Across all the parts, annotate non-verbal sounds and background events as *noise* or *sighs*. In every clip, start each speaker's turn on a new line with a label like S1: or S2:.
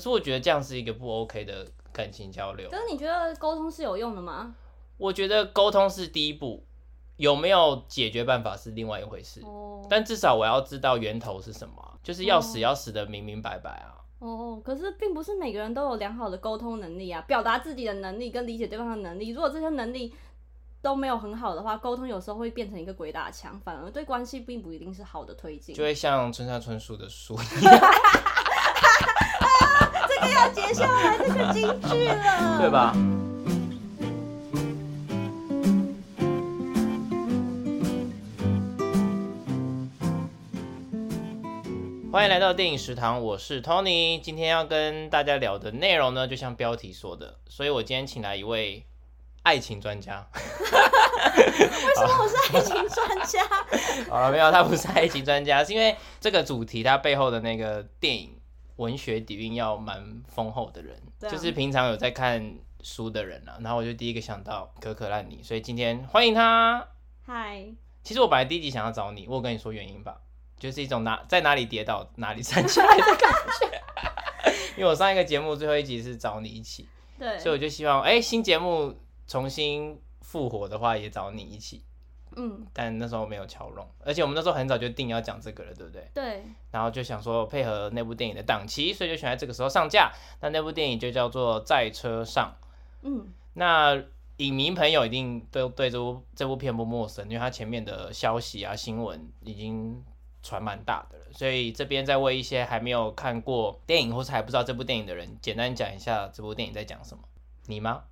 S1: 可是我觉得这样是一个不 OK 的感情交流
S2: 可。是你觉得沟通是有用的吗？
S1: 我觉得沟通是第一步，有没有解决办法是另外一回事。
S2: 哦
S1: 但至少我要知道源头是什么啊、就是要死
S2: 哦
S1: 要死的明明白白啊。
S2: 哦，可是并不是每个人都有良好的沟通能力啊，表达自己的能力跟理解对方的能力。如果这些能力都没有很好的话，沟通有时候会变成一个鬼打墙，反而对关系并不一定是好的推进。
S1: 就会像村上春树的书，
S2: 这 *laughs* 个要接下来这个京剧了，
S1: 对？吧？欢迎来到电影食堂，我是 Tony。今天要跟大家聊的内容呢，就像标题说的，所以我今天请来一位爱情专家。
S2: 为什么我是爱情专家？*laughs*
S1: 好了，没有，他不是爱情专家，是因为这个主题它背后的那个电影文学底蕴要蛮丰厚的人，就是平常有在看书的人啊。然后我就第一个想到可可烂泥，所以今天欢迎他。
S2: 嗨，
S1: 其实我本来第一集想要找你，我跟你说原因吧，就是一种哪在哪里跌倒哪里站起来的感觉。*laughs* 因为我上一个节目最后一集是找你一起，
S2: 对，
S1: 所以我就希望，哎、新节目重新复活的话，也找你一起。
S2: 嗯，
S1: 但那时候没有敲拢，而且我们那时候很早就定要讲这个了，对不对？
S2: 对，
S1: 然后就想说配合那部电影的档期，所以就选在这个时候上架。那那部电影就叫做《在车上》。
S2: 嗯，
S1: 那影迷朋友一定都对这部这部片不陌生，因为它前面的消息啊、新闻已经传蛮大的了。所以这边在为一些还没有看过电影或是还不知道这部电影的人，简单讲一下这部电影在讲什么。你吗？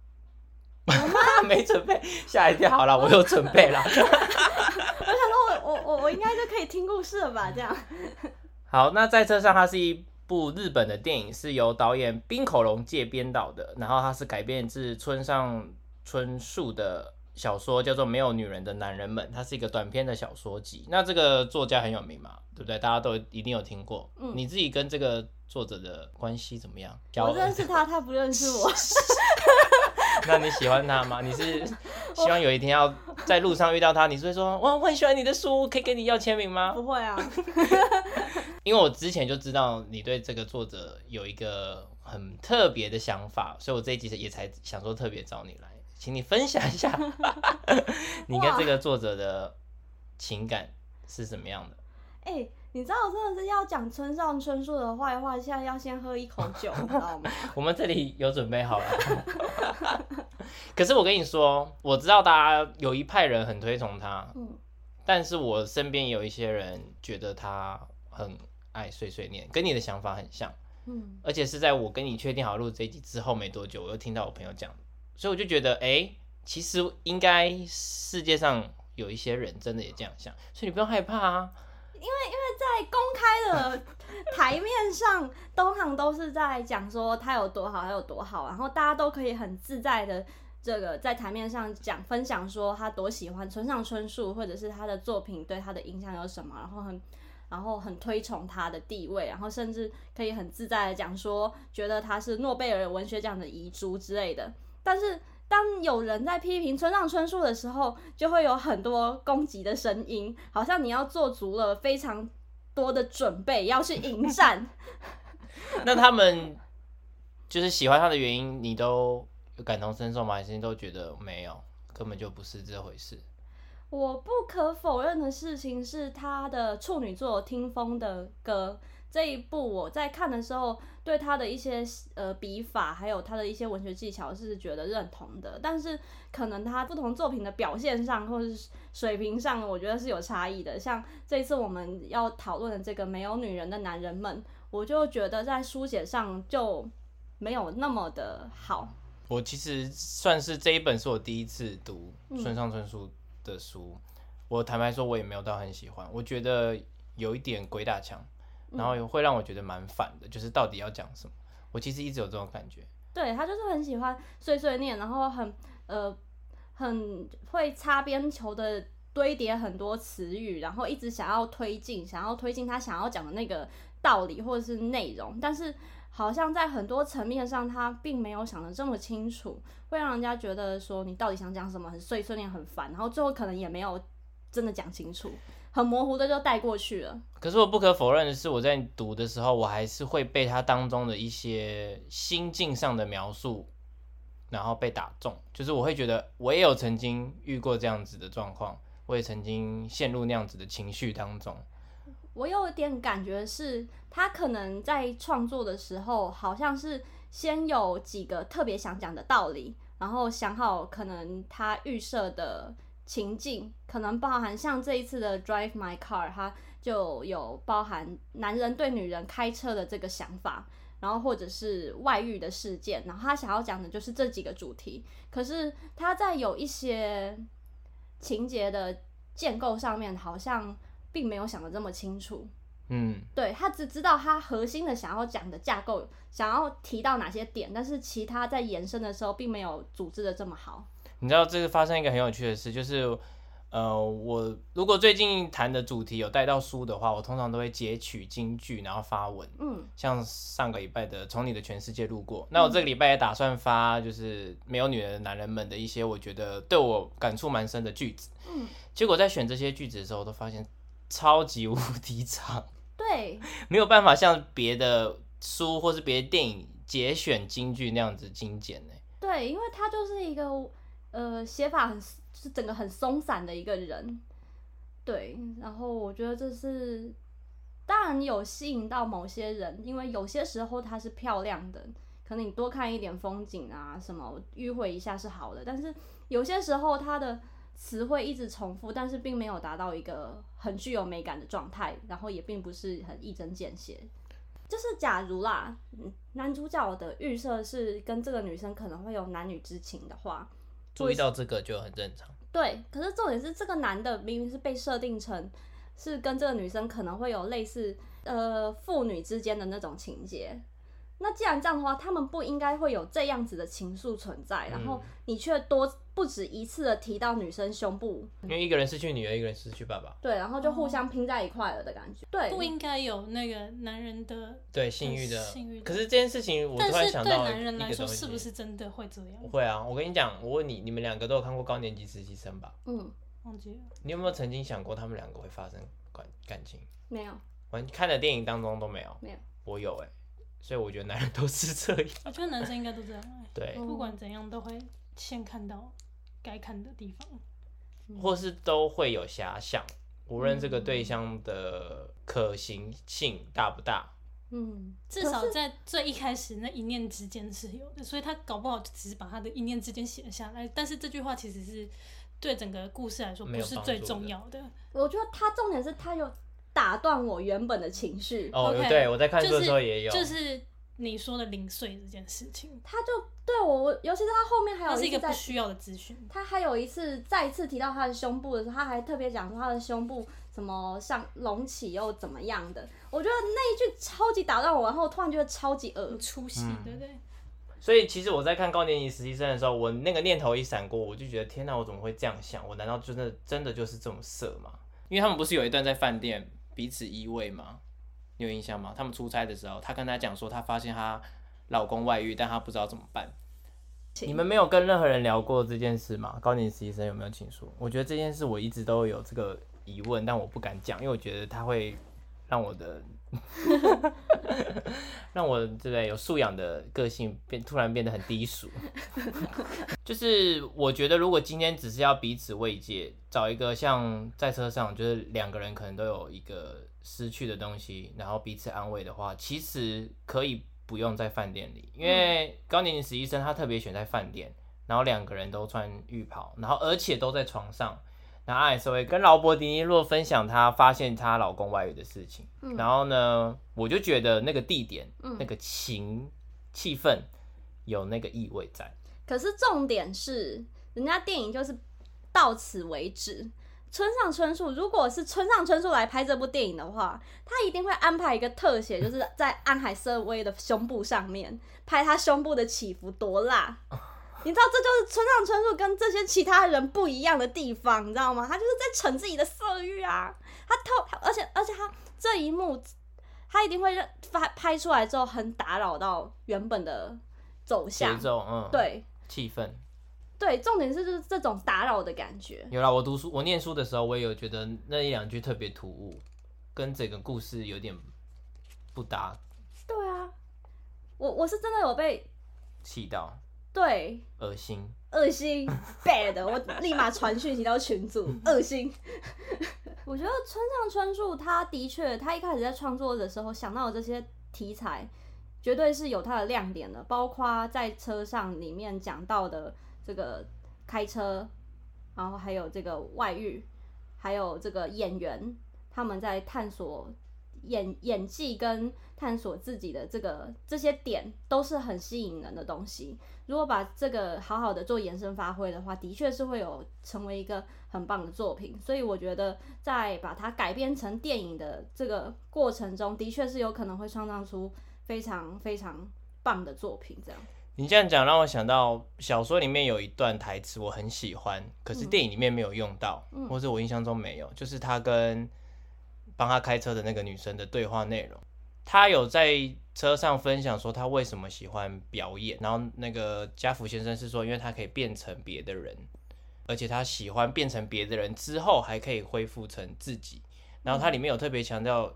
S1: *laughs* 没准备，吓一跳。好了，我有准备了。
S2: 我想说我我我我应该就可以听故事了吧？这样，*laughs*
S1: 好，那在车上，它是一部日本的电影，是由导演滨口龙介编导的，然后它是改编自村上春树的小说，叫做《没有女人的男人们》，它是一个短篇的小说集。那这个作家很有名嘛，对不对？大家都一定有听过。
S2: 嗯
S1: 你自己跟这个作者的关系怎么样？
S2: 我认识他，他不认识我。*laughs* *laughs*
S1: 那你喜欢他吗？你是 *laughs* 希望有一天要在路上遇到他，你是会说哇，我很喜欢你的书，可以跟你要签名吗？
S2: 不会啊，*laughs*
S1: 因为我之前就知道你对这个作者有一个很特别的想法，所以我这一集也才想说特别找你来，请你分享一下你跟这个作者的情感是什么样的。
S2: 哎、你知道我真的是要讲村上春树的坏话，现在要先喝一口酒，你知道吗？*laughs*
S1: 我们这里有准备好了，*laughs* 可是我跟你说，我知道大家有一派人很推崇他，
S2: 嗯，
S1: 但是我身边有一些人觉得他很爱碎碎念，跟你的想法很像。
S2: 嗯，
S1: 而且是在我跟你确定好录这一集之后没多久，我又听到我朋友讲，所以我就觉得，哎、其实应该世界上有一些人真的也这样想，所以你不用害怕啊。
S2: 因为因为在公开的台面上，东航都是在讲说他有多好，他有多好，然后大家都可以很自在的这个在台面上讲分享说他多喜欢村上春树，或者是他的作品对他的影响有什么，然后很。然后很推崇他的地位，然后甚至可以很自在的讲说，觉得他是诺贝尔文学奖的遗珠之类的。但是当有人在批评村上春树的时候，就会有很多攻击的声音，好像你要做足了非常多的准备要去迎战。*laughs*
S1: 那他们就是喜欢他的原因，你都有感同身受吗？还是你都觉得没有，根本就不是这回事？
S2: 我不可否认的事情是，他的处女座《听风的歌》这一部，我在看的时候，对他的一些呃笔法，还有他的一些文学技巧是觉得认同的。但是可能他不同作品的表现上，或者是水平上，我觉得是有差异的。像这一次我们要讨论的这个没有女人的男人们，我就觉得在书写上就没有那么的好。
S1: 我其实算是这一本是我第一次读
S2: 嗯
S1: 村上春树的书，我坦白说，我也没有到很喜欢，我觉得有一点鬼打墙，然后也会让我觉得蛮烦的，就是到底要讲什么。我其实一直有这种感觉，
S2: 对他就是很喜欢碎碎念，然后很呃很会擦边球的堆叠很多词语，然后一直想要推进，想要推进他想要讲的那个道理或者是内容，但是好像在很多层面上他并没有想的这么清楚，会让人家觉得说你到底想讲什么，很碎碎念很烦，然后最后可能也没有真的讲清楚。很模糊的就带过去了。
S1: 可是我不可否认的是，我在读的时候，我还是会被他当中的一些心境上的描述，然后被打中。就是我会觉得，我也有曾经遇过这样子的状况，我也曾经陷入那样子的情绪当中。
S2: 我有点感觉是，他可能在创作的时候，好像是先有几个特别想讲的道理，然后想好可能他预设的情境，可能包含像这一次的 Drive My Car，它就有包含男人对女人开车的这个想法，然后或者是外遇的事件，然后他想要讲的就是这几个主题。可是他在有一些情节的建构上面，好像。并没有想的这么清楚，
S1: 嗯，
S2: 对他只知道他核心的想要讲的架构，想要提到哪些点，但是其他在延伸的时候，并没有组织的这么好。
S1: 你知道这个发生一个很有趣的事，就是呃，我如果最近谈的主题有带到书的话，我通常都会截取金句，然后发文。
S2: 嗯，
S1: 像上个礼拜的《从你的全世界路过》，那我这个礼拜也打算发，就是没有女人的男人们的一些我觉得对我感触蛮深的句子。
S2: 嗯，
S1: 结果在选这些句子的时候，我都发现。超级无敌长，
S2: 对，*laughs*
S1: 没有办法像别的书或是别的电影节选京剧那样子精简呢。
S2: 对，因为它就是一个呃写法很是整个很松散的一个人，对，然后我觉得这是当然有吸引到某些人，因为有些时候它是漂亮的，可能你多看一点风景啊什么迂回一下是好的，但是有些时候它的。词汇一直重复，但是并没有达到一个很具有美感的状态，然后也并不是很一针见血。就是假如啦，男主角的预设是跟这个女生可能会有男女之情的话，
S1: 注意到这个就很正常。
S2: 对，可是重点是这个男的明明是被设定成是跟这个女生可能会有类似呃父女之间的那种情节。那既然这样的话，他们不应该会有这样子的情愫存在，然后你却多不止一次的提到女生胸部，
S1: 因为一个人失去女儿，一个人失去爸爸，
S2: 对，然后就互相拼在一块了的感觉，对，
S3: 不应该有那个男人的
S1: 对性欲的
S3: 性欲。
S1: 可是这件事情，我突然想到，
S3: 对男人来说是不是真的会这样？
S1: 会啊，我跟你讲，我问你，你们两个都有看过高年级实习生吧？
S2: 嗯，
S3: 忘记了。
S1: 你有没有曾经想过他们两个会发生感感情？
S2: 没有，
S1: 完看的电影当中都没有，
S2: 没有，
S1: 我有哎。所以我觉得男人都是这样。
S3: 我觉得男生应该都这样。
S1: 对，
S3: 不管怎样都会先看到该看的地方，
S1: 或是都会有遐想，无论这个对象的可行性大不大。
S2: 嗯，
S3: 至少在最一开始那一念之间是有的，所以他搞不好只是把他的一念之间写下来，但是这句话其实是对整个故事来说不是最重要的。
S2: 我觉得他重点是他有。打断我原本的情绪。
S1: 哦，对，我在看书的时候也有，
S3: 就是你说的零碎这件事情。
S2: 他就对我，尤其是他后面还有
S3: 是一个不需要的资讯。
S2: 他还有一次再一次提到他的胸部的时候，他还特别讲说他的胸部什么像隆起又怎么样的。我觉得那一句超级打断我，然后突然觉得超级恶
S3: 出戏，对不对？
S1: 所以其实我在看高年级实习生的时候，我那个念头一闪过，我就觉得天哪，我怎么会这样想？我难道真的真的就是这么色吗？因为他们不是有一段在饭店。彼此依偎吗？你有印象吗？他们出差的时候，她跟他讲说，她发现她老公外遇，但她不知道怎么办。你们没有跟任何人聊过这件事吗？高年实习生有没有请说？我觉得这件事我一直都有这个疑问，但我不敢讲，因为我觉得他会让我的。*laughs* 让我这个有素养的个性变突然变得很低俗，*laughs* 就是我觉得如果今天只是要彼此慰藉，找一个像在车上，就是两个人可能都有一个失去的东西，然后彼此安慰的话，其实可以不用在饭店里，因为高年级实习生他特别选在饭店，然后两个人都穿浴袍，然后而且都在床上。那阿艾斯会跟劳勃迪尼洛分享她发现她老公外遇的事情，然后呢，我就觉得那个地点、那个情气氛有那个意味在。
S2: 可是重点是，人家电影就是到此为止。村上春树如果是村上春树来拍这部电影的话，他一定会安排一个特写，就是在安海瑟薇的胸部上面拍他胸部的起伏多辣。*laughs* 你知道这就是村上春树跟这些其他人不一样的地方，你知道吗？他就是在逞自己的色欲啊！他透，而且而且他这一幕，他一定会让发拍出来之后很打扰到原本的走向，
S1: 节奏，嗯，
S2: 对，
S1: 气氛。
S2: 对，重点是就是这种打扰的感觉。
S1: 有啦，我读书我念书的时候，我也有觉得那一两句特别突兀，跟整个故事有点不搭，
S2: 对啊，我我是真的有被
S1: 气到
S2: 对
S1: 恶心。
S2: 恶心 *laughs* bad，我立马传讯息到群组，*laughs* 恶心。我觉得村上春树他的确，他一开始在创作的时候想到的这些题材，绝对是有他的亮点的，包括在车上里面讲到的这个开车，然后还有这个外遇，还有这个演员他们在探索演演技跟探索自己的这个这些点，都是很吸引人的东西。如果把这个好好的做延伸发挥的话，的确是会有成为一个很棒的作品。所以我觉得在把它改编成电影的这个过程中，的确是有可能会创造出非常非常棒的作品。这样，
S1: 你这样讲让我想到小说里面有一段台词我很喜欢，可是电影里面没有用到，或者我印象中没有，就是他跟帮他开车的那个女生的对话内容。他有在车上分享说他为什么喜欢表演，然后那个家福先生是说，因为他可以变成别的人，而且他喜欢变成别的人之后还可以恢复成自己。然后他里面有特别强调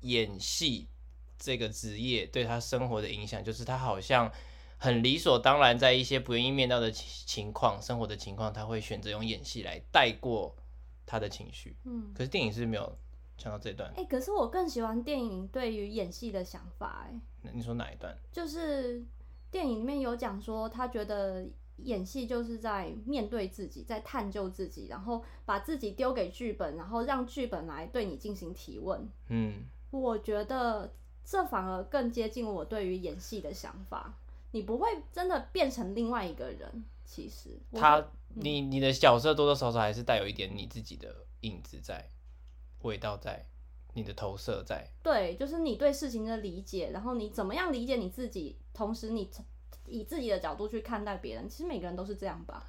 S1: 演戏这个职业对他生活的影响，就是他好像很理所当然，在一些不愿意面对的情况、生活的情况，他会选择用演戏来带过他的情绪。嗯，可是电影是没有。讲到这段，
S2: 哎，可是我更喜欢电影对于演戏的想法，哎，
S1: 你说哪一段？
S2: 就是电影里面有讲说，他觉得演戏就是在面对自己，在探究自己，然后把自己丢给剧本，然后让剧本来对你进行提问。嗯，我觉得这反而更接近我对于演戏的想法。你不会真的变成另外一个人，其实
S1: 他，你你的角色多多少少还是带有一点你自己的影子在。味道在，你的投射在，
S2: 对，就是你对事情的理解，然后你怎么样理解你自己，同时你以自己的角度去看待别人，其实每个人都是这样吧。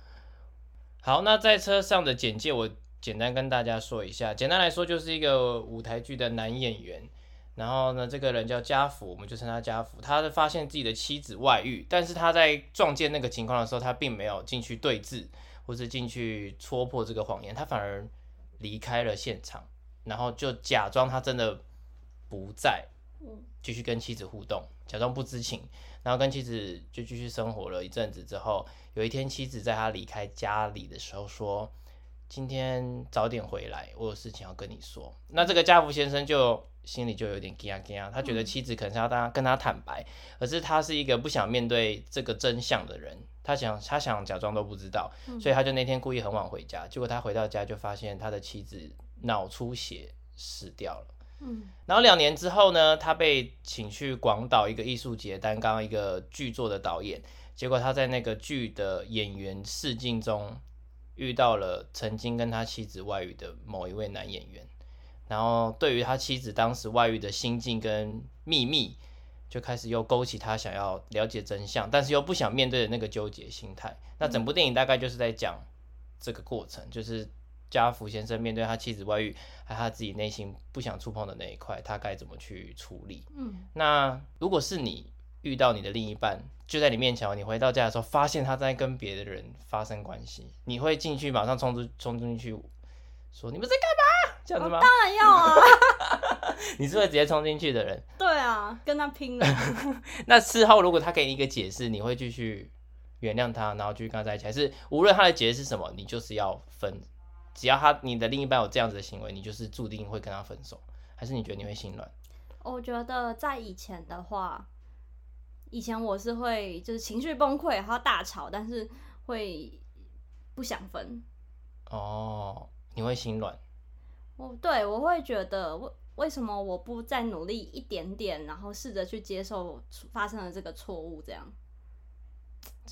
S1: 好，那在车上的简介我简单跟大家说一下，简单来说就是一个舞台剧的男演员，然后呢，这个人叫家福，我们就称他家福，他发现自己的妻子外遇，但是他在撞见那个情况的时候，他并没有进去对峙，或是进去戳破这个谎言，他反而离开了现场。然后就假装他真的不在，继续跟妻子互动，假装不知情，然后跟妻子就继续生活了一阵子之后，有一天妻子在他离开家里的时候说：“今天早点回来，我有事情要跟你说。”那这个家福先生就心里就有点惊啊惊啊，他觉得妻子可能是要他跟他坦白，可是他是一个不想面对这个真相的人，他想他想假装都不知道，所以他就那天故意很晚回家，结果他回到家就发现他的妻子。脑出血死掉了，嗯，然后两年之后呢，他被请去广岛一个艺术节担纲一个剧作的导演，结果他在那个剧的演员试镜中遇到了曾经跟他妻子外遇的某一位男演员，然后对于他妻子当时外遇的心境跟秘密，就开始又勾起他想要了解真相，但是又不想面对的那个纠结心态。那整部电影大概就是在讲这个过程，就是。家福先生面对他妻子外遇，还有他自己内心不想触碰的那一块，他该怎么去处理？嗯，那如果是你遇到你的另一半就在你面前，你回到家的时候发现他在跟别的人发生关系，你会进去马上冲出冲进去说你们在干嘛？这样子吗？
S2: 当然要啊！*laughs*
S1: 你是会直接冲进去的人？
S2: 对啊，跟他拼了。*laughs*
S1: 那事后如果他给你一个解释，你会继续原谅他，然后继续跟他在一起，还是无论他的解释是什么，你就是要分？只要他你的另一半有这样子的行为，你就是注定会跟他分手，还是你觉得你会心软？
S2: 我觉得在以前的话，以前我是会就是情绪崩溃，然后大吵，但是会不想分。
S1: 哦，你会心软？
S2: 我对我会觉得为为什么我不再努力一点点，然后试着去接受发生了这个错误？这样，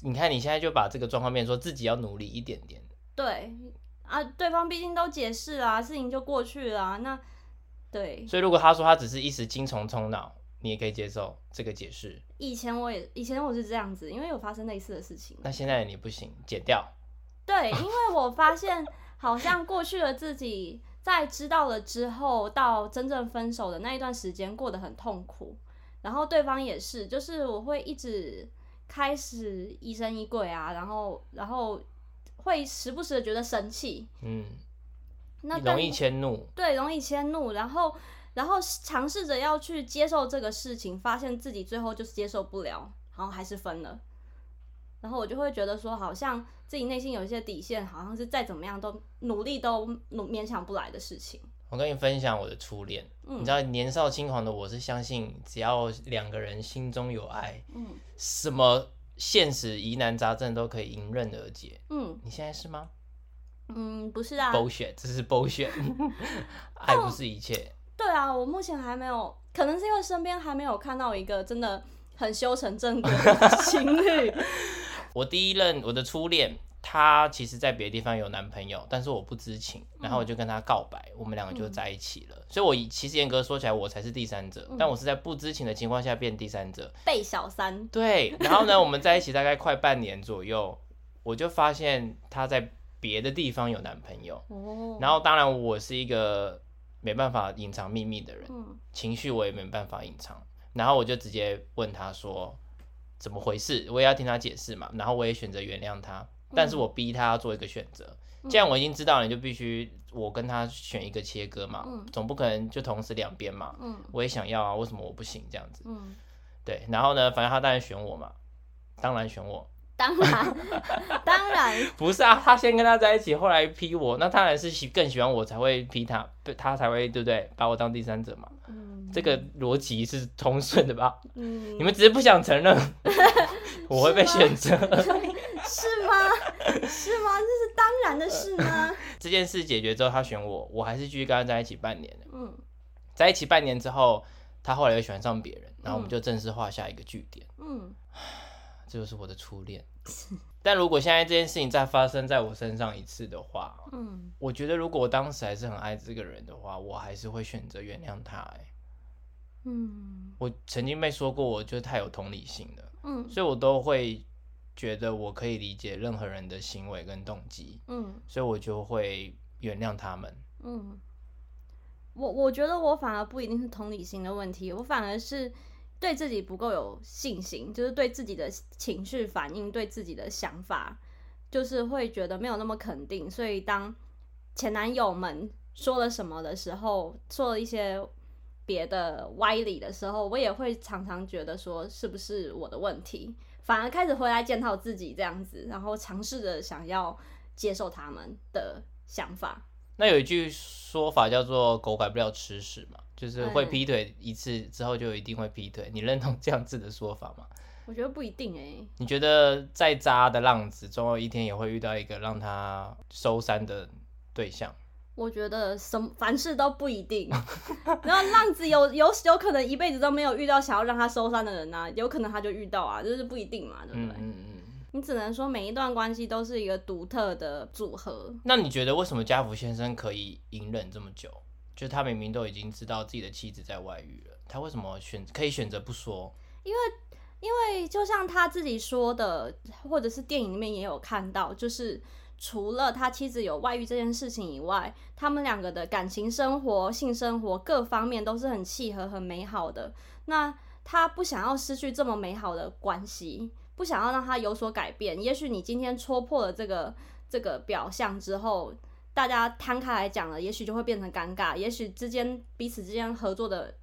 S1: 你看你现在就把这个状况变说自己要努力一点点。
S2: 对。啊，对方毕竟都解释了，事情就过去了。那对，
S1: 所以如果他说他只是一时精虫冲脑，你也可以接受这个解释。
S2: 以前我也以前我是这样子，因为有发生类似的事情。
S1: 那现在你不行，剪掉。*laughs*
S2: 对，因为我发现好像过去的自己在知道了之后，到真正分手的那一段时间过得很痛苦，然后对方也是，就是我会一直开始疑神疑鬼啊，然后然后。会时不时的觉得生气，
S1: 嗯，
S2: 那
S1: 容易迁怒，
S2: 对容易迁怒，然后然后尝试着要去接受这个事情，发现自己最后就是接受不了，然后还是分了。然后我就会觉得说，好像自己内心有一些底线，好像是再怎么样都努力都努勉强不来的事情。
S1: 我跟你分享我的初恋，
S2: 嗯
S1: 你知道年少轻狂的我是相信，只要两个人心中有爱，
S2: 嗯
S1: 什么现实疑难杂症都可以迎刃而解。
S2: 嗯
S1: 你现在是吗
S2: 嗯，不是啊
S1: ，？bullshit，这是 bullshit，*laughs* 爱不是一切。*laughs*
S2: 对啊，我目前还没有，可能是因为身边还没有看到一个真的很修成正果的情侣。*laughs*
S1: 我第一任我的初恋，她其实在别的地方有男朋友，但是我不知情，然后我就跟她告白，我们两个就在一起了。所以，我其实严格说起来，我才是第三者，但我是在不知情的情况下变第三者。
S2: 被小三，
S1: 对，然后呢，我们在一起大概快半年左右，我就发现她在别的地方有男朋友。
S2: 哦，
S1: 然后，当然我是一个没办法隐藏秘密的人，
S2: 嗯
S1: 情绪我也没办法隐藏。然后我就直接问他说怎么回事，我也要听他解释嘛。然后我也选择原谅他，但是我逼他要做一个选择。既然我已经知道了，你就必须我跟他选一个切割嘛，
S2: 嗯
S1: 总不可能就同时两边嘛。
S2: 嗯
S1: 我也想要啊，为什么我不行这样子？
S2: 嗯，
S1: 对，然后呢，反正他当然选我嘛，当然选我。
S2: 当 *laughs* 然当然，*laughs* *laughs*
S1: 不是啊，他先跟他在一起，后来批我，那当然是喜更喜欢我才会批他，他才会对不对？把我当第三者嘛，
S2: 嗯
S1: 这个逻辑是通顺的吧？
S2: 嗯
S1: 你，们只是不想承认我会被选择。
S2: 是吗？这是当然的事吗？*laughs*
S1: 这件事解决之后，他选我，我还是继续跟他在一起半年。
S2: 嗯
S1: 在一起半年之后，他后来又喜欢上别人，然后我们就正式画下一个句点。
S2: 嗯 *sighs*
S1: 这就是我的初恋。*laughs* 但如果现在这件事情再发生在我身上一次的话，
S2: 嗯
S1: 我觉得如果我当时还是很爱这个人的话，我还是会选择原谅他、欸。
S2: 嗯
S1: 我曾经被说过，我就太有同理心了，
S2: 嗯
S1: 所以我都会觉得我可以理解任何人的行为跟动机，
S2: 嗯。
S1: 所以我就会原谅他们。
S2: 嗯，我我觉得我反而不一定是同理心的问题，我反而是对自己不够有信心，就是对自己的情绪反应、对自己的想法，就是会觉得没有那么肯定，所以当前男友们说了什么的时候，说了一些别的歪理的时候，我也会常常觉得说是不是我的问题，反而开始回来检讨自己这样子，然后尝试着想要接受他们的想法。
S1: 那有一句说法叫做“狗改不了吃屎”嘛，就是会
S2: 嗯
S1: 劈腿一次之后就一定会劈腿。你认同这样子的说法吗？
S2: 我觉得不一定哎、
S1: 你觉得再渣的浪子，总有一天也会遇到一个让他收山的对象？
S2: 我觉得什么凡事都不一定。*laughs* 然后浪子有有有可能一辈子都没有遇到想要让他收山的人啊，有可能他就遇到啊，就是不一定嘛，对不对？
S1: 嗯嗯嗯。
S2: 你只能说每一段关系都是一个独特的组合。
S1: 那你觉得为什么家福先生可以隐忍这么久？就他明明都已经知道自己的妻子在外遇了，他为什么选可以选择不说？
S2: 因为因为就像他自己说的，或者是电影里面也有看到，就是除了他妻子有外遇这件事情以外，他们两个的感情生活、性生活各方面都是很契合、很美好的。那他不想要失去这么美好的关系，不想要让他有所改变。也许你今天戳破了这个这个表象之后，大家摊开来讲了，也许就会变成尴尬，也许之间彼此之间合作的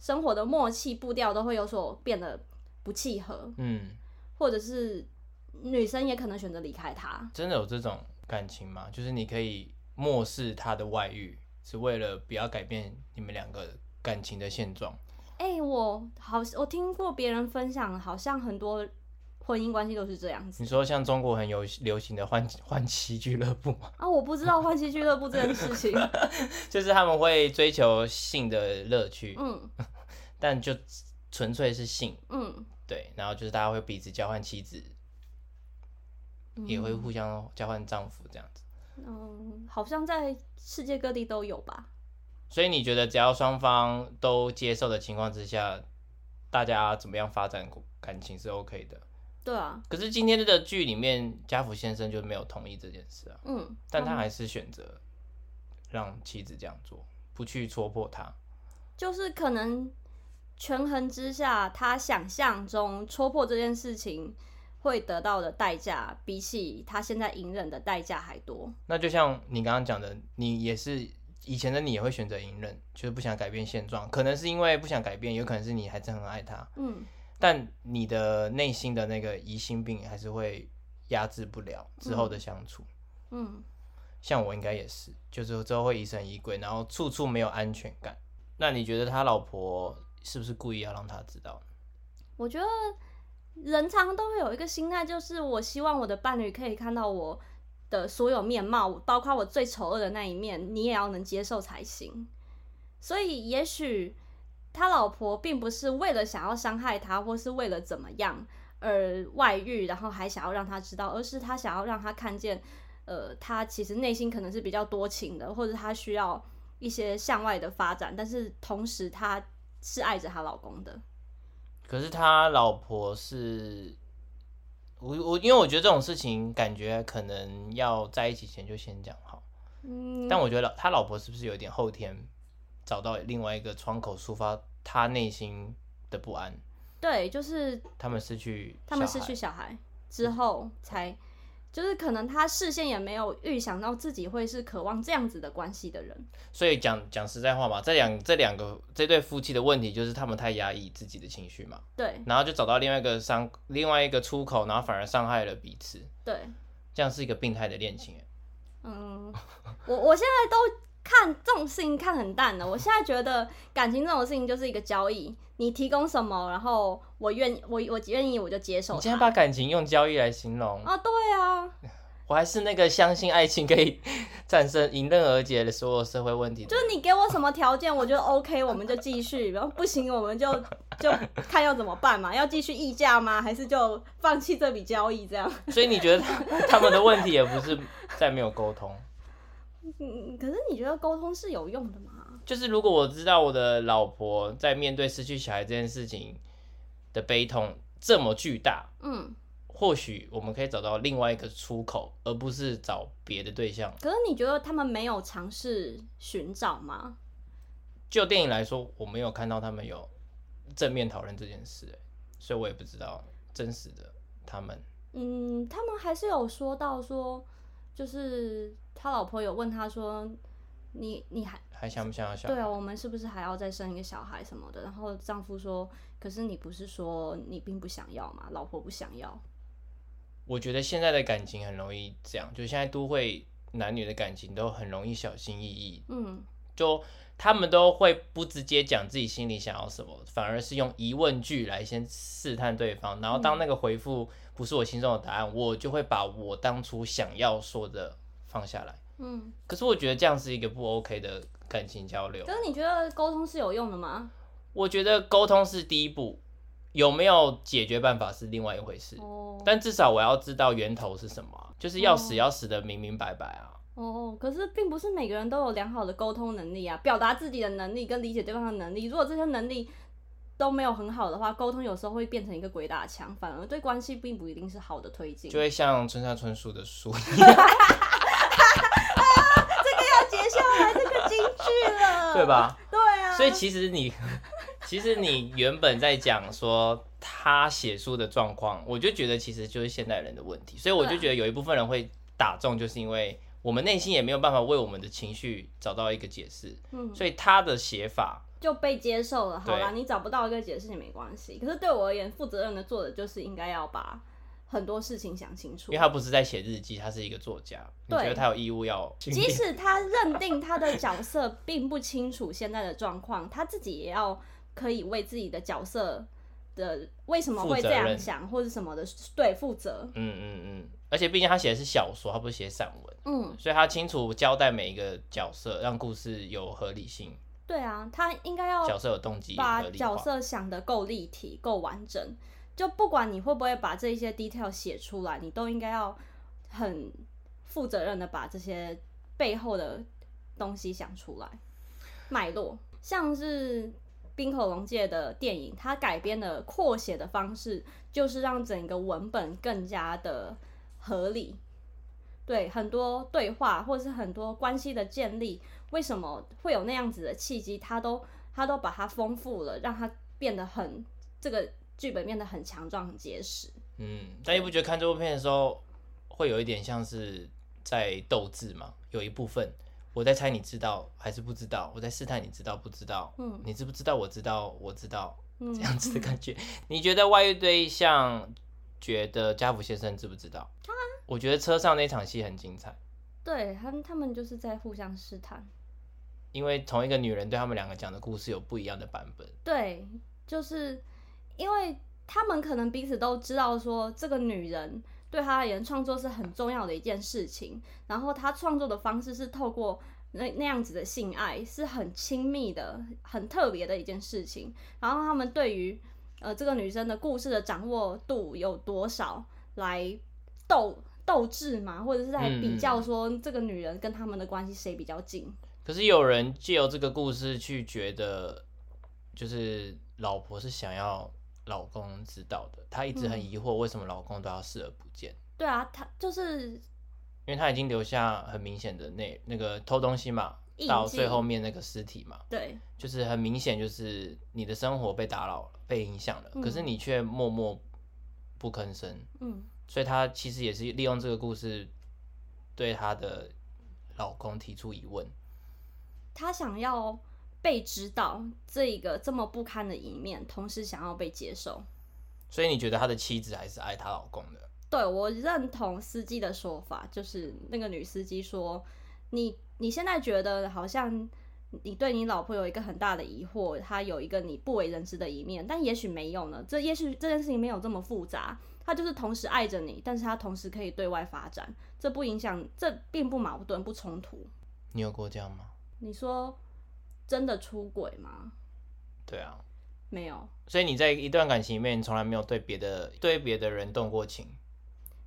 S2: 生活的默契步调都会有所变得不契合，
S1: 嗯，
S2: 或者是女生也可能选择离开他。
S1: 真的有这种感情吗？就是你可以漠视他的外遇，是为了不要改变你们两个感情的现状？
S2: 哎、我好，我听过别人分享，好像很多婚姻关系都是这样子
S1: 你说像中国很有流行的换换妻俱乐部吗？
S2: 啊。我不知道换妻俱乐部这件事情，*laughs*
S1: 就是他们会追求性的乐趣，
S2: 嗯
S1: 但就纯粹是性，
S2: 嗯，
S1: 对，然后就是大家会彼此交换妻子，也会互相交换丈夫这样子。
S2: 嗯，好像在世界各地都有吧。
S1: 所以你觉得只要双方都接受的情况之下，大家怎么样发展感情是 OK 的？
S2: 对啊，
S1: 可是今天的剧里面，家福先生就没有同意这件事啊，
S2: 嗯，
S1: 但他还是选择让妻子这样做，不去戳破他。
S2: 就是可能权衡之下，他想象中戳破这件事情会得到的代价，比起他现在隐忍的代价还多。
S1: 那就像你刚刚讲的，你也是以前的你也会选择隐忍，就是不想改变现状，可能是因为不想改变，有可能是你还是很爱他，
S2: 嗯，
S1: 但你的内心的那个疑心病还是会压制不了之后的相处。
S2: 嗯，
S1: 像我应该也是，就是之后会疑神疑鬼，然后处处没有安全感。那你觉得他老婆是不是故意要让他知道？
S2: 我觉得人常都会有一个心态，就是我希望我的伴侣可以看到我的所有面貌，包括我最丑恶的那一面，你也要能接受才行。所以，也许他老婆并不是为了想要伤害他，或是为了怎么样而外遇，然后还想要让他知道，而是他想要让他看见，呃，他其实内心可能是比较多情的，或者他需要一些向外的发展，但是同时他是爱着她老公的。
S1: 可是他老婆是，我我因为我觉得这种事情感觉可能要在一起前就先讲好，
S2: 嗯，
S1: 但我觉得他老婆是不是有点后天找到另外一个窗口抒发他内心的不安？
S2: 对，就是
S1: 他们失去，
S2: 他们失去小孩之后才。就是可能他事先也没有预想到自己会是渴望这样子的关系的人，
S1: 所以讲讲实在话嘛，这两这两个这对夫妻的问题就是他们太压抑自己的情绪嘛，
S2: 对，
S1: 然后就找到另外一个伤另外一个出口，然后反而伤害了彼此，
S2: 对，
S1: 这样是一个病态的恋情。
S2: 嗯，我我现在都。看这种事情看很淡的，我现在觉得感情这种事情就是一个交易，你提供什么，然后我愿我我愿意我就接受。
S1: 你今天把感情用交易来形容
S2: 啊？对啊，*laughs*
S1: 我还是那个相信爱情可以战胜迎刃而解的所有社会问题。
S2: 就是你给我什么条件，我觉得 OK，我们就继续，然后不行我们就 *laughs* 就看要怎么办嘛，要继续议价吗？还是就放弃这笔交易这样？
S1: 所以你觉得他 *laughs* 们的问题也不是在没有沟通？
S2: 嗯，可是你觉得沟通是有用的吗？
S1: 就是如果我知道我的老婆在面对失去小孩这件事情的悲痛这么巨大，
S2: 嗯，
S1: 或许我们可以找到另外一个出口，而不是找别的对象。
S2: 可是你觉得他们没有尝试寻找吗？
S1: 就电影来说，我没有看到他们有正面讨论这件事，所以我也不知道真实的他们。
S2: 嗯，他们还是有说到说，就是。他老婆有问他说：“你你还
S1: 还想不想要小孩？
S2: 对啊，我们是不是还要再生一个小孩什么的？”然后丈夫说：“可是你不是说你并不想要吗？老婆不想要。”
S1: 我觉得现在的感情很容易这样，就现在都会男女的感情都很容易小心翼翼。
S2: 嗯，
S1: 就他们都会不直接讲自己心里想要什么，反而是用疑问句来先试探对方，然后当那个回复不是我心中的答案，我就会把我当初想要说的。放下来，
S2: 嗯，
S1: 可是我觉得这样是一个不 OK 的感情交流。
S2: 可是你觉得沟通是有用的吗？
S1: 我觉得沟通是第一步，有没有解决办法是另外一回事。
S2: 哦，
S1: 但至少我要知道源头是什么，就是要死要死的明明白白啊。
S2: 哦，可是并不是每个人都有良好的沟通能力啊，表达自己的能力跟理解对方的能力，如果这些能力都没有很好的话，沟通有时候会变成一个鬼打墙，反而对关系并不一定是好的推进。
S1: 就会像村上春树的书。*laughs* 对吧？*laughs*
S2: 对啊。
S1: 所以其实你，*laughs* 其实你原本在讲说他写书的状况，我就觉得其实就是现代人的问题。所以我就觉得有一部分人会打中，就是因为我们内心也没有办法为我们的情绪找到一个解释。
S2: 嗯。
S1: 所以他的写法
S2: 就被接受了。好啦，你找不到一个解释也没关系。可是对我而言，负责任的做的就是应该要把。很多事情想清楚，
S1: 因为他不是在写日记，他是一个作家。你觉得他有义务要？
S2: 即使他认定他的角色并不清楚现在的状况，他自己也要可以为自己的角色的为什么会这样想或者什么的对负责。
S1: 嗯嗯嗯。而且毕竟他写的是小说，他不是写散文。
S2: 嗯。
S1: 所以他清楚交代每一个角色，让故事有合理性。
S2: 对啊，他应该要
S1: 角色有动机，
S2: 把角色想的够立体、够完整。就不管你会不会把这一些 detail 写出来，你都应该要很负责任的把这些背后的东西想出来，脉络。像是《冰口龙介》的电影，它改编的扩写的方式，就是让整个文本更加的合理。对，很多对话或是很多关系的建立，为什么会有那样子的契机？他都他都把它丰富了，让它变得很这个。剧本变得很强壮、很结实。
S1: 嗯，但你不觉得看这部片的时候，会有一点像是在斗智吗？有一部分我在猜你知道还是不知道，我在试探你知道不知道，
S2: 嗯
S1: 你知不知道？我知道，我知道，
S2: 嗯
S1: 这样子的感觉。你觉得外遇对象觉得家福先生知不知道？我觉得车上那场戏很精彩，
S2: 对他们他们就是在互相试探。
S1: 因为同一个女人对他们两个讲的故事有不一样的版本。
S2: 对，就是因为他们可能彼此都知道说这个女人对他而言创作是很重要的一件事情，然后他创作的方式是透过那那样子的性爱，是很亲密的、很特别的一件事情。然后他们对于呃这个女生的故事的掌握度有多少来斗斗智嘛，或者是在比较说这个女人跟他们的关系谁比较近。
S1: 可是有人借由这个故事去觉得，就是老婆是想要老公知道的，她一直很
S2: 嗯。
S1: 疑惑为什么老公都要视而不见，
S2: 对啊，她就是
S1: 因为她已经留下很明显的那那个偷东西嘛，到最后面那个尸体嘛，
S2: 对。
S1: 就是很明显就是你的生活被打扰了，被影响了，
S2: 嗯。
S1: 可是你却默默不吭声，
S2: 嗯。
S1: 所以她其实也是利用这个故事对她的老公提出疑问。
S2: 她想要被知道这个这么不堪的一面，同时想要被接受。
S1: 所以你觉得他的妻子还是爱他老公的？
S2: 对我认同司机的说法，就是那个女司机说，你你现在觉得好像你对你老婆有一个很大的疑惑，她有一个你不为人知的一面，但也许没有呢。这也许这件事情没有这么复杂，她就是同时爱着你，但是她同时可以对外发展，这不影响，这并不矛盾，不冲突。
S1: 你有过这样吗？
S2: 你说真的出轨吗？
S1: 对啊，
S2: 没有，
S1: 所以你在一段感情里面，你从来没有对别的对别的人动过情，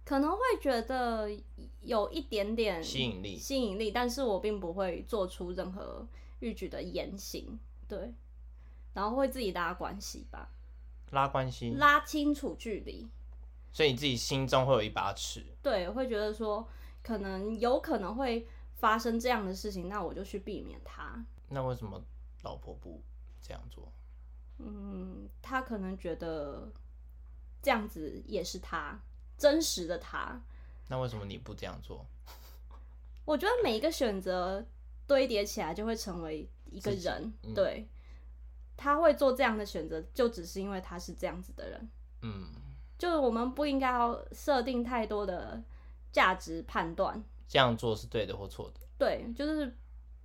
S2: 可能会觉得有一点点
S1: 吸引力。
S2: 吸引力，但是我并不会做出任何逾矩的言行，对，然后会自己拉关系吧，
S1: 拉关系，
S2: 拉清楚距离，
S1: 所以你自己心中会有一把尺。
S2: 对，会觉得说可能有可能会发生这样的事情，那我就去避免它。
S1: 那为什么老婆不这样做？
S2: 嗯，他可能觉得这样子也是他真实的他，
S1: 那为什么你不这样做？*laughs*
S2: 我觉得每一个选择堆叠起来就会成为一个人，
S1: 嗯
S2: 对，他会做这样的选择，就只是因为他是这样子的人。
S1: 嗯，
S2: 就是我们不应该要设定太多的价值判断，
S1: 这样做是对的或错的？
S2: 对，就是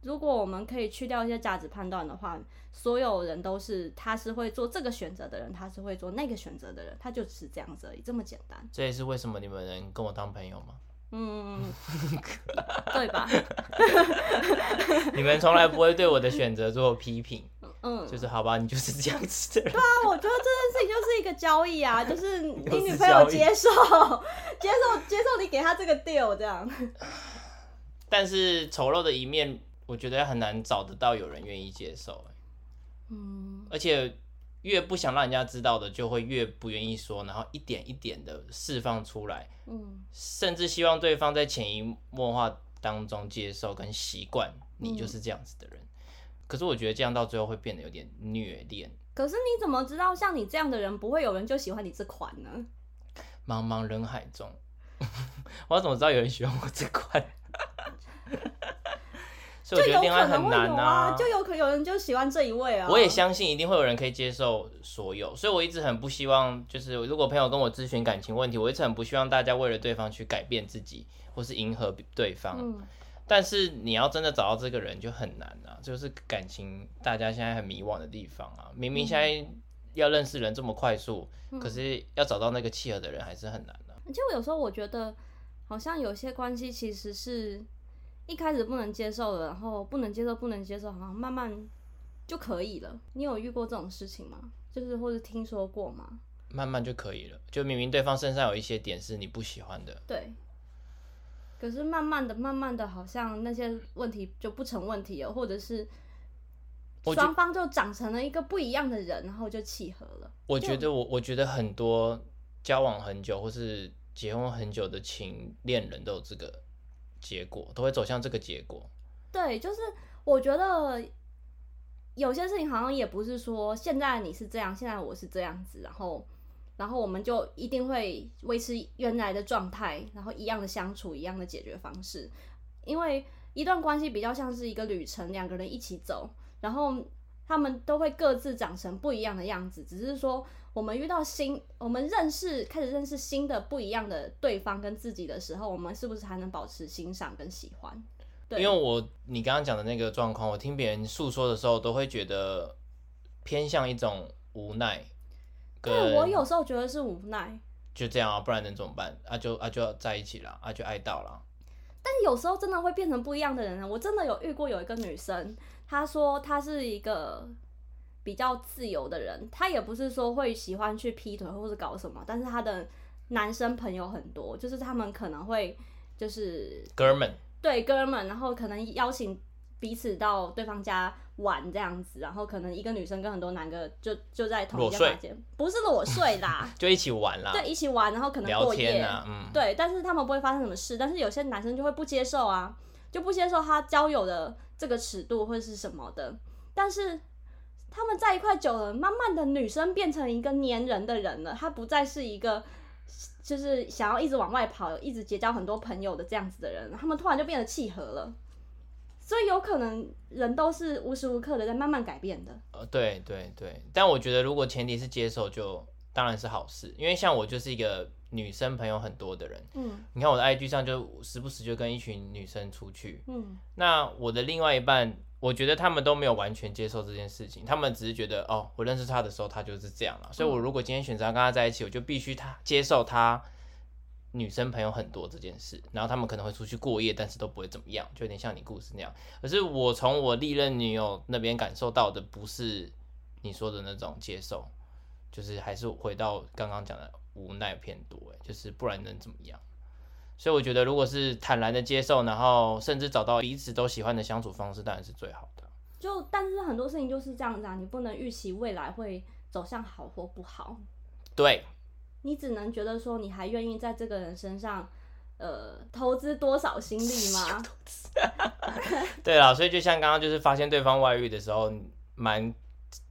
S2: 如果我们可以去掉一些价值判断的话，所有人都是他是会做这个选择的人，他是会做那个选择的人，他就只是这样子而已，这么简单。
S1: 这也是为什么你们能跟我当朋友吗？
S2: 嗯，*laughs* 对吧？*laughs*
S1: 你们从来不会对我的选择做批评，*laughs*
S2: 嗯，
S1: 就是好吧，你就是这样子的人。
S2: 啊，我觉得这件事情就是一个交易啊，就是你女朋友接受接受接受你给她这个 deal 这样。*sighs*
S1: 但是丑陋的一面，我觉得很难找得到有人愿意接受、欸
S2: 嗯，
S1: 而且越不想让人家知道的，就会越不愿意说，然后一点一点的释放出来，
S2: 嗯
S1: 甚至希望对方在潜移默化当中接受跟习惯你
S2: 嗯
S1: 就是这样子的人。可是我觉得这样到最后会变得有点虐恋。
S2: 可是你怎么知道像你这样的人不会有人就喜欢你这款呢？
S1: 茫茫人海中，*laughs* 我怎么知道有人喜欢我这款？所以我觉得
S2: 就有
S1: 恋爱很难
S2: 啊，就有可能有人就喜欢这一位啊。
S1: 我也相信一定会有人可以接受所有，所以我一直很不希望，就是如果朋友跟我咨询感情问题，我一直很不希望大家为了对方去改变自己，或是迎合对方。
S2: 嗯，
S1: 但是你要真的找到这个人就很难啊，就是感情大家现在很迷惘的地方啊。明明现在要认识人这么快速，
S2: 嗯
S1: 可是要找到那个契合的人还是很难的、
S2: 而且我有时候我觉得，好像有些关系其实是一开始不能接受的，然后不能接受，不能接受，好像慢慢就可以了。你有遇过这种事情吗？就是或者听说过吗？
S1: 慢慢就可以了。就明明对方身上有一些点是你不喜欢的，
S2: 对。可是慢慢的、慢慢的，好像那些问题就不成问题了，或者是双方就长成了一个不一样的人，然后就契合了。
S1: 我觉得我我觉得很多交往很久或是结婚很久的情恋人都有这个结果，都会走向这个结果。
S2: 对，就是我觉得有些事情好像也不是说现在你是这样，现在我是这样子，然后然后我们就一定会维持原来的状态，然后一样的相处，一样的解决方式。因为一段关系比较像是一个旅程，两个人一起走，然后他们都会各自长成不一样的样子。只是说，我们遇到新，我们认识开始认识新的不一样的对方跟自己的时候，我们是不是还能保持欣赏跟喜欢？对，
S1: 因为我你刚刚讲的那个状况，我听别人诉说的时候，都会觉得偏向一种无奈。
S2: 对我有时候觉得是无奈，
S1: 就这样啊，不然能怎么办？啊就啊就要在一起了，啊就爱到了。
S2: 但有时候真的会变成不一样的人啊！我真的有遇过有一个女生，她说他是一个比较自由的人，他也不是说会喜欢去劈腿或者搞什么，但是他的男生朋友很多，就是他们可能会就是
S1: 哥们，
S2: 对哥们，然后可能邀请彼此到对方家。玩这样子，然后可能一个女生跟很多男的就就在同一个房间，不是裸睡啦，*laughs*
S1: 就一起玩啦，
S2: 对，一起玩，然后可能过夜，嗯，对，但是他们不会发生什么事，但是有些男生就会不接受啊，就不接受他交友的这个尺度或是什么的，但是他们在一块久了，慢慢的女生变成一个粘人的人了，她不再是一个就是想要一直往外跑，一直结交很多朋友的这样子的人，他们突然就变得契合了。所以有可能人都是无时无刻的在慢慢改变的。
S1: 呃，对对对，但我觉得如果前提是接受，就当然是好事。因为像我就是一个女生朋友很多的人，嗯，你看我的 IG 上就时不时就跟一群女生出去，嗯，那我的另外一半，我觉得他们都没有完全接受这件事情，他们只是觉得哦，我认识他的时候他就是这样了，所以我如果今天选择跟他在一起，我就必须他接受他。女生朋友很多这件事，然后他们可能会出去过夜，但是都不会怎么样，就有点像你故事那样。可是我从我历任女友那边感受到的，不是你说的那种接受，就是还是回到刚刚讲的无奈偏多，哎，就是不然能怎么样？所以我觉得，如果是坦然的接受，然后甚至找到彼此都喜欢的相处方式，当然是最好的。
S2: 就但是很多事情就是这样子啊，你不能预期未来会走向好或不好。
S1: 对。
S2: 你只能觉得说，你还愿意在这个人身上，呃，投资多少心力吗？*laughs* *laughs*
S1: 对啦，所以就像刚刚就是发现对方外遇的时候，蛮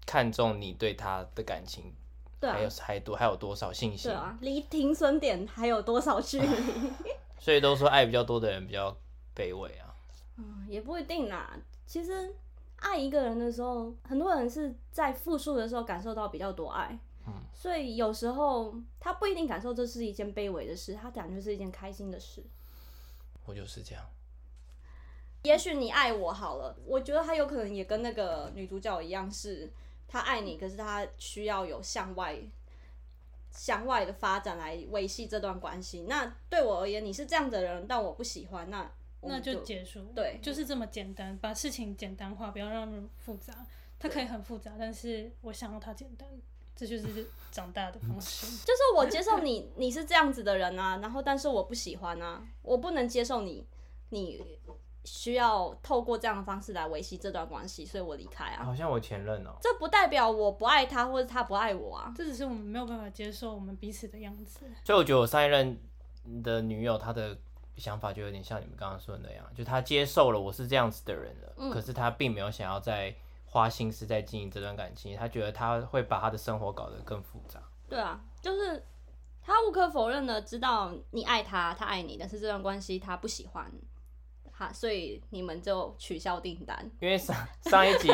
S1: 看重你对他的感情，
S2: 对，
S1: 还有还多还有多少信心？
S2: 对啊，离停损点还有多少距离？*laughs*
S1: 所以都说爱比较多的人比较卑微啊。
S2: 嗯，也不一定啦。其实爱一个人的时候，很多人是在复述的时候感受到比较多爱。所以有时候他不一定感受这是一件卑微的事，他感觉是一件开心的事。
S1: 我就是这样。
S2: 也许你爱我好了，我觉得他有可能也跟那个女主角一样，是他爱你，可是他需要有向外、向外的发展来维系这段关系。那对我而言，你是这样的人，但我不喜欢，那
S3: 那就结束。
S2: 对，
S3: 就是这么简单，把事情简单化，不要让人复杂。他可以很复杂，但是我想要他简单。这就是长大的方式，*laughs*
S2: 就是我接受你，你是这样子的人啊，然后但是我不喜欢啊，我不能接受你，你需要透过这样的方式来维系这段关系，所以我离开啊。
S1: 好像我前任哦，
S2: 这不代表我不爱他或者他不爱我啊，
S3: 这只是我们没有办法接受我们彼此的样子。
S1: 所以我觉得我上一任的女友，她的想法就有点像你们刚刚说的那样，就她接受了我是这样子的人了，可是她并没有想要再。花心思在经营这段感情，她觉得她会把她的生活搞得更复杂。
S2: 对啊，就是他无可否认的知道你爱他，他爱你，但是这段关系他不喜欢，哈，所以你们就取消订单。
S1: 因为上上一集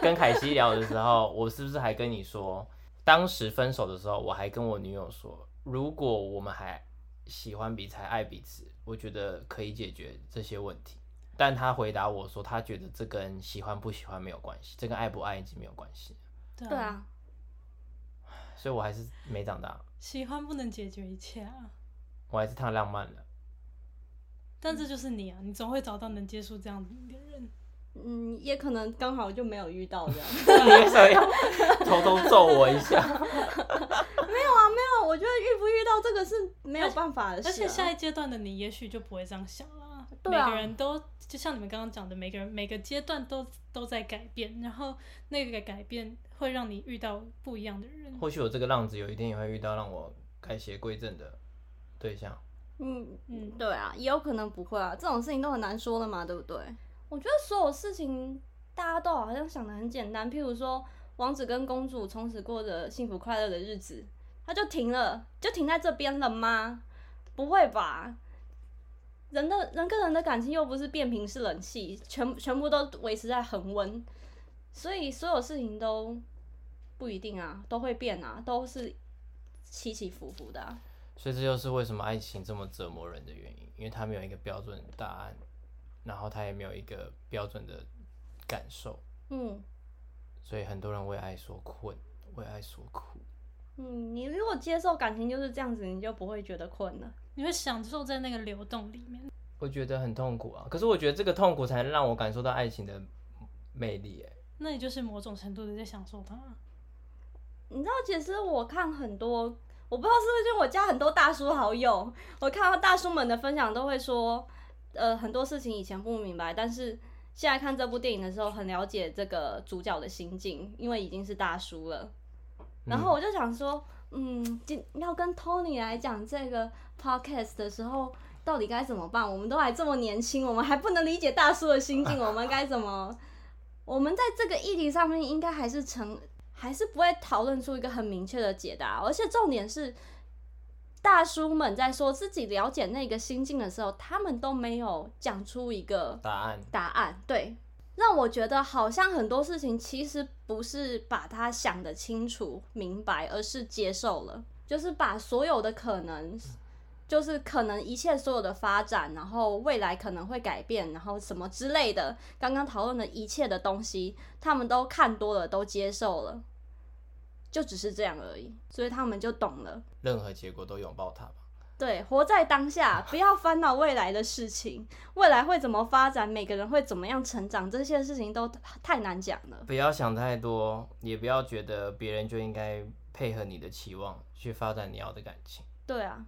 S1: 跟凯西聊的时候，我是不是还跟你说，当时分手的时候，我还跟我女友说，如果我们还喜欢彼此、爱彼此，我觉得可以解决这些问题。但他回答我说，他觉得这跟喜欢不喜欢没有关系，这跟爱不爱已经没有关系。
S2: 对啊，
S1: 所以我还是没长大。
S3: 喜欢不能解决一切啊！
S1: 我还是太浪漫了。
S3: 但这就是你啊，你总会找到能接受这样的人。
S2: 嗯，也可能刚好就没有遇到这样。*laughs*
S1: 你为什么要偷偷揍我一下？*laughs* 没有
S2: 啊，没有。我觉得遇不遇到这个是没有办法的事。
S3: 而且下一阶段的你，也许就不会这样想了。每个人都就像你们刚刚讲的，每个人每个阶段都都在改变，然后那个改变会让你遇到不一样的人。
S1: 或许我这个浪子有一天也会遇到让我改邪归正的对象。
S2: 嗯嗯，对啊，也有可能不会啊，这种事情都很难说的嘛，对不对？我觉得所有事情大家都好像想的很简单，譬如说王子跟公主从此过着幸福快乐的日子。他就停了，就停在这边了吗？不会吧？人的人跟人的感情又不是变频式冷气，全全部都维持在恒温，所以所有事情都不一定啊，都会变啊，都是起起伏伏的。
S1: 所以这就是为什么爱情这么折磨人的原因，因为它没有一个标准答案，然后它也没有一个标准的感受。嗯，所以很多人为爱所困，为爱所苦。
S2: 嗯，你如果接受感情就是这样子，你就不会觉得困了，
S3: 你会享受在那个流动里面。
S1: 我觉得很痛苦啊，可是我觉得这个痛苦才能让我感受到爱情的魅力。哎，
S3: 那你就是某种程度的在享受它。
S2: 你知道，其实我看很多。我不知道是不是就我加很多大叔好友，我看到大叔们的分享都会说，呃，很多事情以前不明白，但是现在看这部电影的时候很了解这个主角的心境，因为已经是大叔了。然后我就想说，嗯，要跟 Tony 来讲这个 podcast 的时候，到底该怎么办？我们都还这么年轻，我们还不能理解大叔的心境，我们该怎么？*laughs* 我们在这个议题上面应该还是成。还是不会讨论出一个很明确的解答，而且重点是，大叔们在说自己了解那个心境的时候，他们都没有讲出一个
S1: 答案。
S2: 答案对，让我觉得好像很多事情其实不是把它想得清楚明白，而是接受了，就是把所有的可能。就是可能一切所有的发展，然后未来可能会改变，然后什么之类的，刚刚讨论的一切的东西，他们都看多了，都接受了，就只是这样而已，所以他们就懂了。
S1: 任何结果都拥抱它吧。
S2: 对，活在当下，不要烦恼未来的事情，未来会怎么发展，每个人会怎么样成长，这些事情都太难讲了。
S1: 不要想太多，也不要觉得别人就应该配合你的期望去发展你要的感情。
S2: 对啊。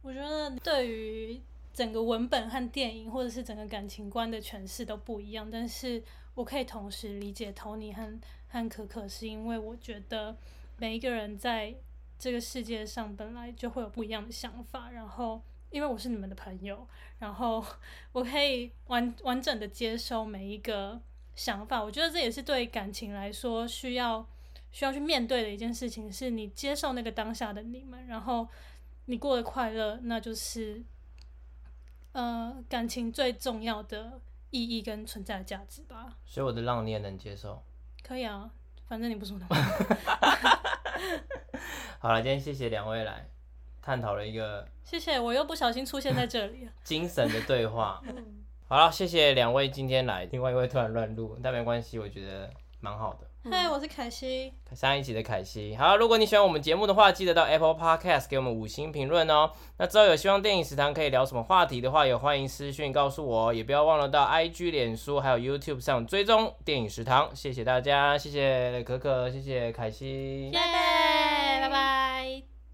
S3: 我觉得对于整个文本和电影，或者是整个感情观的诠释都不一样，但是我可以同时理解 Tony 和和可可，是因为我觉得每一个人在这个世界上本来就会有不一样的想法，然后因为我是你们的朋友，然后我可以完完整的接收每一个想法。我觉得这也是对感情来说需要需要去面对的一件事情，是你接受那个当下的你们，然后。你过得快乐，那就是，呃，感情最重要的意义跟存在的价值吧。
S1: 所以我的浪你也能接受？
S3: 可以啊，反正你不是我的。*laughs*
S1: 好了，今天谢谢两位来探讨了一个。
S3: 谢谢，我又不小心出现在这里。
S1: 精神的对话。好了，谢谢两位今天来，另外一位突然乱录，但没关系，我觉得蛮好的。
S3: 嗨，我是凯西，
S1: 上一集的凯西。好，如果你喜欢我们节目的话，记得到 Apple Podcast 给我们五星评论哦。那之后有希望电影食堂可以聊什么话题的话，也欢迎私讯告诉我，也不要忘了到 IG、脸书还有 YouTube 上追踪电影食堂。谢谢大家，谢谢可可，谢谢凯西，
S3: 拜拜，拜拜。